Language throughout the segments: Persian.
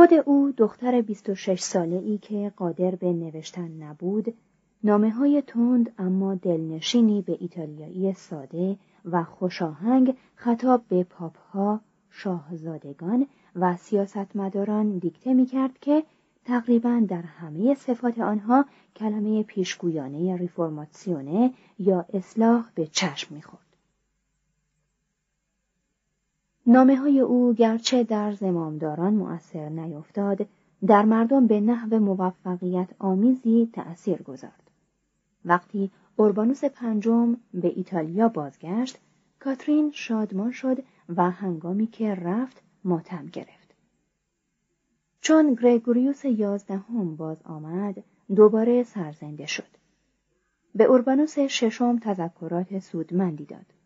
خود او دختر 26 ساله ای که قادر به نوشتن نبود نامه های تند اما دلنشینی به ایتالیایی ساده و خوشاهنگ خطاب به پاپها، شاهزادگان و سیاستمداران دیکته می کرد که تقریبا در همه صفات آنها کلمه پیشگویانه ریفورماسیونه یا اصلاح به چشم می خورد. نامه های او گرچه در زمامداران مؤثر نیفتاد در مردم به نحو موفقیت آمیزی تأثیر گذارد. وقتی اوربانوس پنجم به ایتالیا بازگشت کاترین شادمان شد و هنگامی که رفت ماتم گرفت. چون گرگوریوس یازدهم باز آمد دوباره سرزنده شد. به اوربانوس ششم تذکرات سودمندی داد.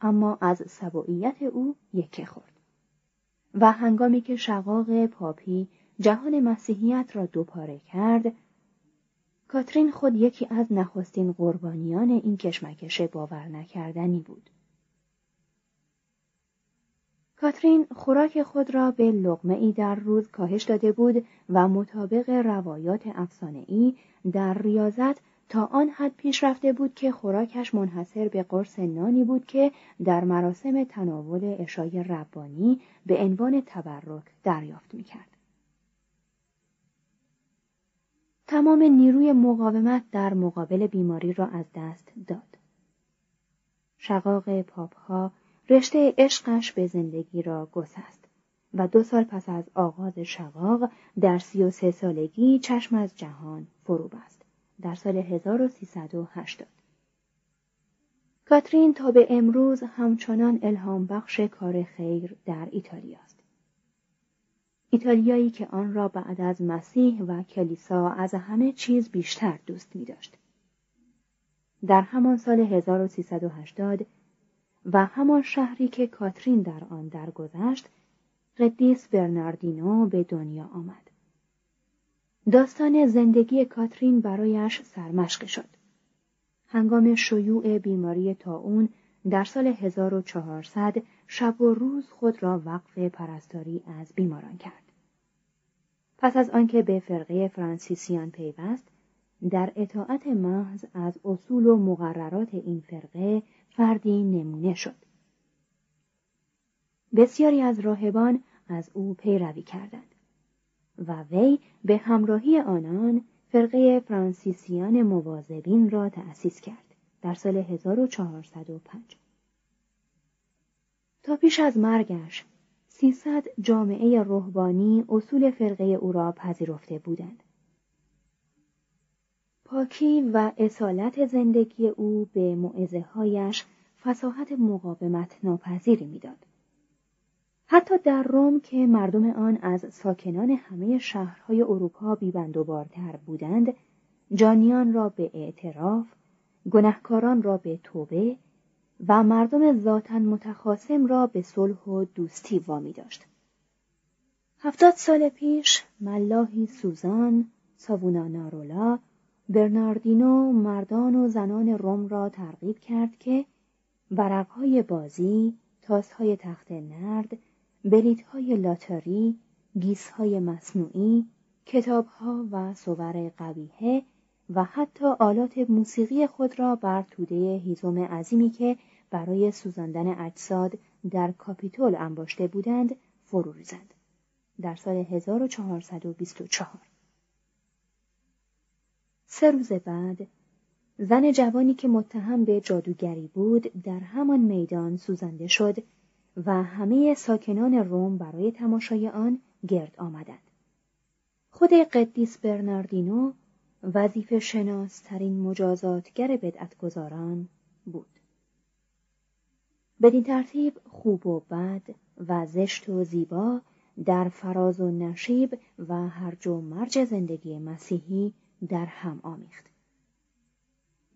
اما از سبوعیت او یکه خورد. و هنگامی که شقاق پاپی جهان مسیحیت را دوپاره کرد کاترین خود یکی از نخستین قربانیان این کشمکش باور نکردنی بود. کاترین خوراک خود را به لغمه ای در روز کاهش داده بود و مطابق روایات افسانه ای در ریاضت تا آن حد پیش رفته بود که خوراکش منحصر به قرص نانی بود که در مراسم تناول اشای ربانی به عنوان تبرک دریافت می‌کرد. تمام نیروی مقاومت در مقابل بیماری را از دست داد. شقاق پاپها رشته عشقش به زندگی را گسست و دو سال پس از آغاز شقاق در سی و سه سالگی چشم از جهان فرو بست در سال 1380 کاترین تا به امروز همچنان الهام بخش کار خیر در ایتالیا است. ایتالیایی که آن را بعد از مسیح و کلیسا از همه چیز بیشتر دوست می داشت. در همان سال 1380 و همان شهری که کاترین در آن درگذشت قدیس برناردینو به دنیا آمد. داستان زندگی کاترین برایش سرمشق شد. هنگام شیوع بیماری تاون در سال 1400 شب و روز خود را وقف پرستاری از بیماران کرد. پس از آنکه به فرقه فرانسیسیان پیوست، در اطاعت محض از اصول و مقررات این فرقه فردی نمونه شد. بسیاری از راهبان از او پیروی کردند و وی به همراهی آنان فرقه فرانسیسیان مواظبین را تأسیس کرد در سال 1405. تا پیش از مرگش سیصد جامعه روحانی اصول فرقه او را پذیرفته بودند. پاکی و اصالت زندگی او به معزه هایش فساحت مقاومت ناپذیری می‌داد. حتی در روم که مردم آن از ساکنان همه شهرهای اروپا بیبندوبارتر بودند، جانیان را به اعتراف، گنهکاران را به توبه و مردم ذاتا متخاسم را به صلح و دوستی وامی داشت. هفتاد سال پیش ملاحی سوزان، ساوونانارولا، برناردینو مردان و زنان روم را ترغیب کرد که ورقهای بازی، تاسهای تخت نرد، بلیتهای لاتاری، گیسهای مصنوعی، کتابها و صور قبیهه و حتی آلات موسیقی خود را بر توده هیزم عظیمی که برای سوزاندن اجساد در کاپیتول انباشته بودند فرو ریزند. در سال 1424 سه روز بعد زن جوانی که متهم به جادوگری بود در همان میدان سوزنده شد و همه ساکنان روم برای تماشای آن گرد آمدند. خود قدیس برناردینو وظیفه شناسترین مجازاتگر بدعتگذاران بود. بدین ترتیب خوب و بد و زشت و زیبا در فراز و نشیب و هرج و مرج زندگی مسیحی در هم آمیخت.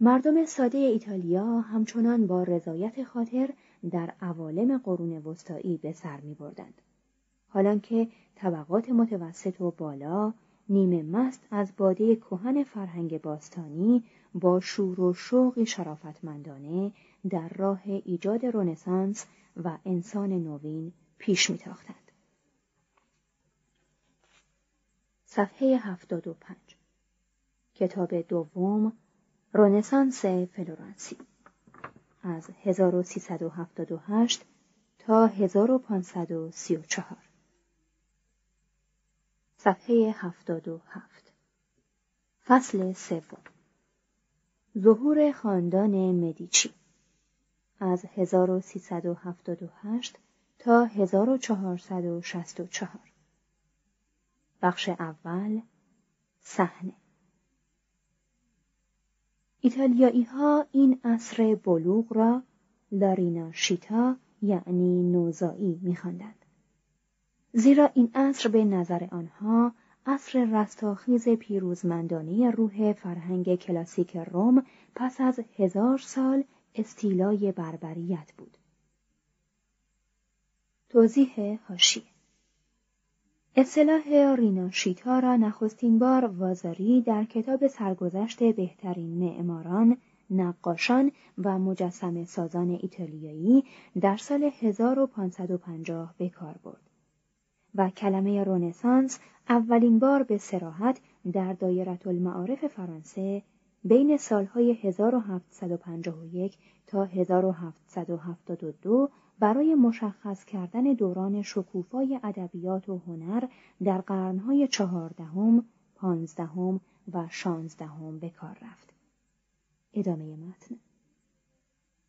مردم ساده ایتالیا همچنان با رضایت خاطر در عوالم قرون وسطایی به سر می بردند. حالان که طبقات متوسط و بالا نیمه مست از باده کهن فرهنگ باستانی با شور و شوقی شرافتمندانه در راه ایجاد رونسانس و انسان نوین پیش میتاختند. صفحه 75 کتاب دوم رونسانس فلورانسی از 1378 تا 1534 صفحه 77 فصل سوم. ظهور خاندان مدیچی. از 1378 تا 1464 بخش اول صحنه. ایتالیایی ها این عصر بلوغ را لارینا شیتا یعنی نوزایی میخواندند. زیرا این عصر به نظر آنها عصر رستاخیز پیروزمندانه روح فرهنگ کلاسیک روم پس از هزار سال استیلای بربریت بود. توضیح هاشی اصطلاح ریناشیتا را نخستین بار وازاری در کتاب سرگذشت بهترین معماران، نقاشان و مجسم سازان ایتالیایی در سال 1550 به کار برد و کلمه رونسانس اولین بار به سراحت در دایره المعارف فرانسه بین سالهای 1751 تا 1772 برای مشخص کردن دوران شکوفای ادبیات و هنر در قرنهای چهاردهم، پانزدهم و شانزدهم به کار رفت. ادامه متن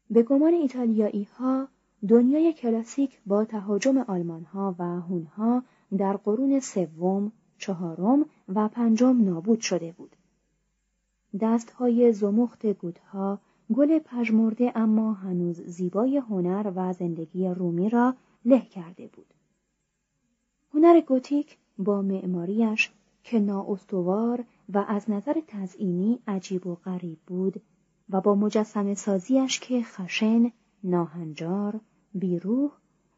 به گمان ایتالیایی ها دنیای کلاسیک با تهاجم آلمان ها و هون ها در قرون سوم، چهارم و پنجم نابود شده بود. دستهای زمخت گودها گل پژمرده اما هنوز زیبای هنر و زندگی رومی را له کرده بود. هنر گوتیک با معماریش که نااستوار و از نظر تزئینی عجیب و غریب بود و با مجسم سازیش که خشن، ناهنجار، بیروح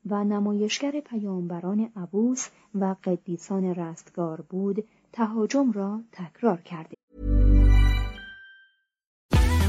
و نمایشگر پیامبران عبوس و قدیسان رستگار بود تهاجم را تکرار کرده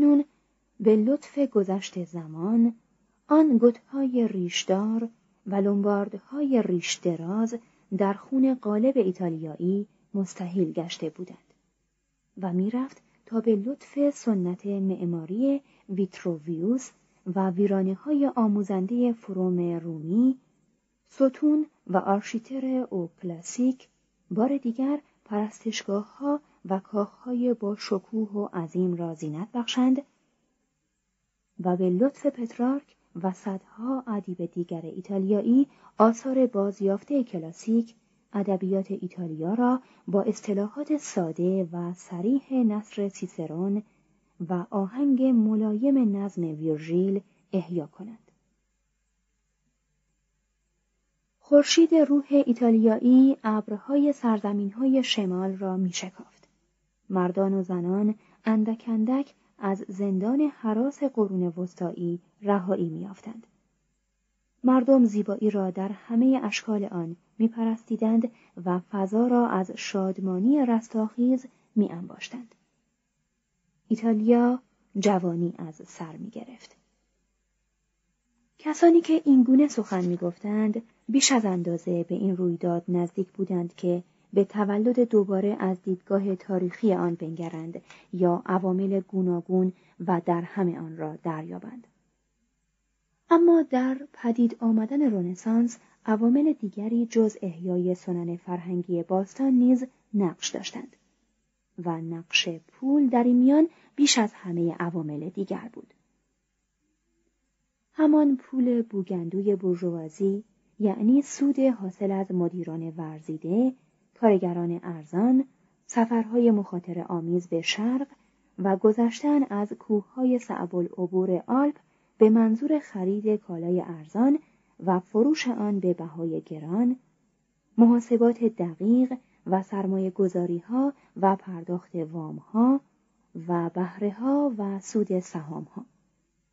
اکنون به لطف گذشت زمان آن گتهای ریشدار و لومباردهای ریش دراز در خون قالب ایتالیایی مستحیل گشته بودند و می‌رفت تا به لطف سنت معماری ویتروویوس و ویرانه های آموزنده فروم رومی ستون و آرشیتراو کلاسیک بار دیگر پرستشگاه ها و کاخهای با شکوه و عظیم را زینت بخشند و به لطف پترارک و صدها ادیب دیگر ایتالیایی آثار بازیافته کلاسیک ادبیات ایتالیا را با اصطلاحات ساده و سریح نصر سیسرون و آهنگ ملایم نظم ویرژیل احیا کند. خورشید روح ایتالیایی ابرهای سرزمینهای شمال را می شکافت. مردان و زنان اندک اندک از زندان حراس قرون وسطایی رهایی میافتند مردم زیبایی را در همه اشکال آن میپرستیدند و فضا را از شادمانی رستاخیز میانباشتند. ایتالیا جوانی از سر می‌گرفت. کسانی که اینگونه سخن می‌گفتند بیش از اندازه به این رویداد نزدیک بودند که به تولد دوباره از دیدگاه تاریخی آن بنگرند یا عوامل گوناگون و در همه آن را دریابند. اما در پدید آمدن رنسانس عوامل دیگری جز احیای سنن فرهنگی باستان نیز نقش داشتند و نقش پول در این میان بیش از همه عوامل دیگر بود. همان پول بوگندوی برجوازی یعنی سود حاصل از مدیران ورزیده کارگران ارزان، سفرهای مخاطر آمیز به شرق و گذشتن از کوههای صعب العبور آلپ به منظور خرید کالای ارزان و فروش آن به بهای گران، محاسبات دقیق و سرمایه گذاری ها و پرداخت وام ها و بهره ها و سود سهام ها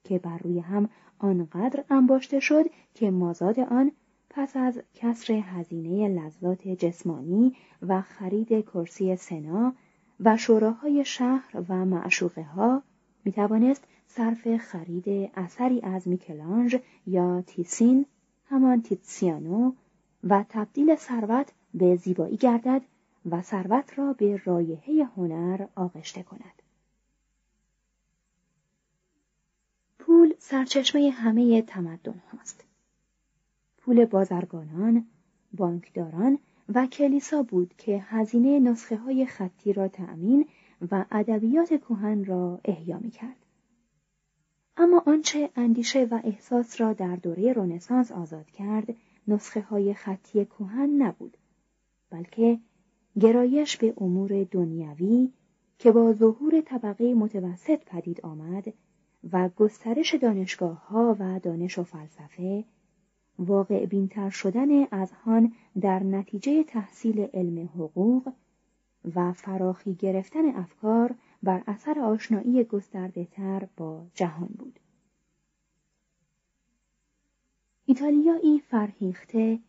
که بر روی هم آنقدر انباشته شد که مازاد آن پس از کسر هزینه لذات جسمانی و خرید کرسی سنا و شوراهای شهر و معشوقه ها می توانست صرف خرید اثری از میکلانج یا تیسین همان تیتسیانو و تبدیل ثروت به زیبایی گردد و ثروت را به رایحه هنر آغشته کند. پول سرچشمه همه تمدن هاست. پول بازرگانان، بانکداران و کلیسا بود که هزینه نسخه های خطی را تأمین و ادبیات کهن را احیا کرد. اما آنچه اندیشه و احساس را در دوره رنسانس آزاد کرد نسخه های خطی کهن نبود بلکه گرایش به امور دنیوی که با ظهور طبقه متوسط پدید آمد و گسترش دانشگاه ها و دانش و فلسفه واقع بینتر شدن اذهان در نتیجه تحصیل علم حقوق و فراخی گرفتن افکار بر اثر آشنایی گسترده تر با جهان بود. ایتالیایی فرهیخته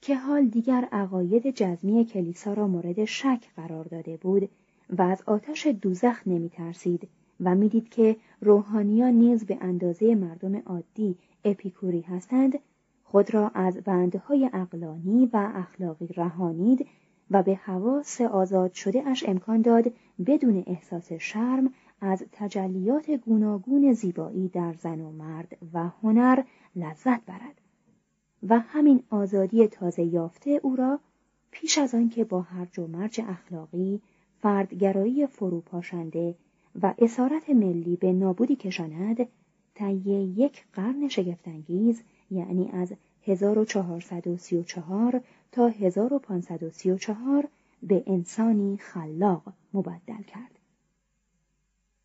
که حال دیگر عقاید جزمی کلیسا را مورد شک قرار داده بود و از آتش دوزخ نمی ترسید و می‌دید که روحانیان نیز به اندازه مردم عادی اپیکوری هستند خود را از بندهای اقلانی و اخلاقی رهانید و به حواس آزاد شده اش امکان داد بدون احساس شرم از تجلیات گوناگون زیبایی در زن و مرد و هنر لذت برد. و همین آزادی تازه یافته او را پیش از آنکه با هرج و مرج اخلاقی فردگرایی فروپاشنده و اسارت ملی به نابودی کشاند طی یک قرن شگفتانگیز یعنی از 1434 تا 1534 به انسانی خلاق مبدل کرد.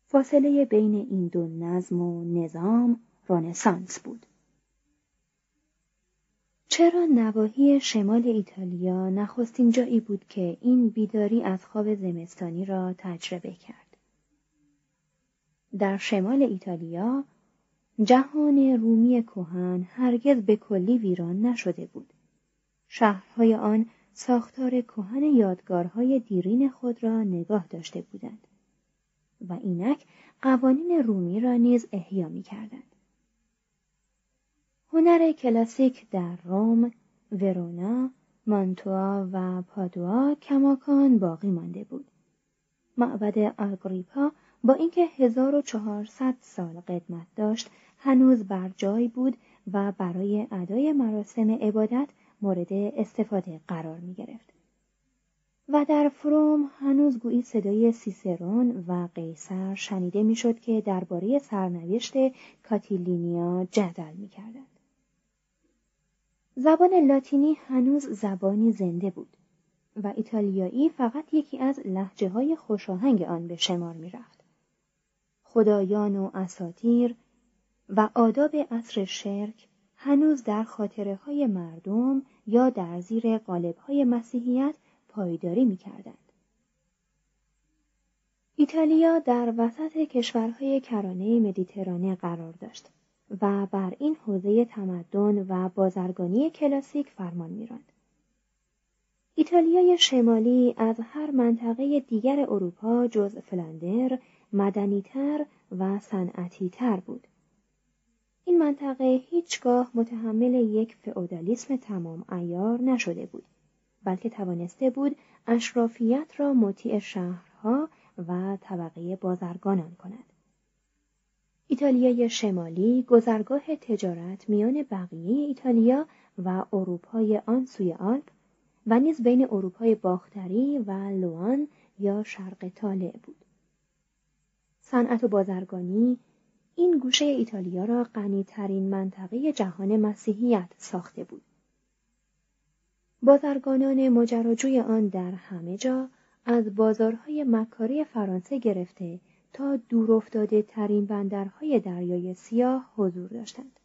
فاصله بین این دو نظم و نظام رنسانس بود. چرا نواحی شمال ایتالیا نخستین جایی بود که این بیداری از خواب زمستانی را تجربه کرد؟ در شمال ایتالیا جهان رومی کهن هرگز به کلی ویران نشده بود. شهرهای آن ساختار کهن یادگارهای دیرین خود را نگاه داشته بودند و اینک قوانین رومی را نیز احیا می کردند. هنر کلاسیک در روم، ورونا، مانتوا و پادوا کماکان باقی مانده بود. معبد آگریپا با اینکه 1400 سال قدمت داشت هنوز بر جای بود و برای ادای مراسم عبادت مورد استفاده قرار می گرفت. و در فروم هنوز گویی صدای سیسرون و قیصر شنیده می‌شد که درباره سرنوشت کاتیلینیا جدل می کردند. زبان لاتینی هنوز زبانی زنده بود و ایتالیایی فقط یکی از لحجه های خوشاهنگ آن به شمار می رفت. خدایان و اساتیر و آداب عصر شرک هنوز در خاطره های مردم یا در زیر قالب های مسیحیت پایداری می کردند. ایتالیا در وسط کشورهای کرانه مدیترانه قرار داشت و بر این حوزه تمدن و بازرگانی کلاسیک فرمان میراند. ایتالیای شمالی از هر منطقه دیگر اروپا جز فلاندر مدنیتر و صنعتیتر بود. این منطقه هیچگاه متحمل یک فئودالیسم تمام ایار نشده بود بلکه توانسته بود اشرافیت را مطیع شهرها و طبقه بازرگانان کند. ایتالیای شمالی گذرگاه تجارت میان بقیه ایتالیا و اروپای آن سوی آلپ و نیز بین اروپای باختری و لوان یا شرق طالع بود. صنعت و بازرگانی این گوشه ایتالیا را غنیترین منطقه جهان مسیحیت ساخته بود. بازرگانان مجراجوی آن در همه جا از بازارهای مکاری فرانسه گرفته تا دور افتاده ترین بندرهای دریای سیاه حضور داشتند.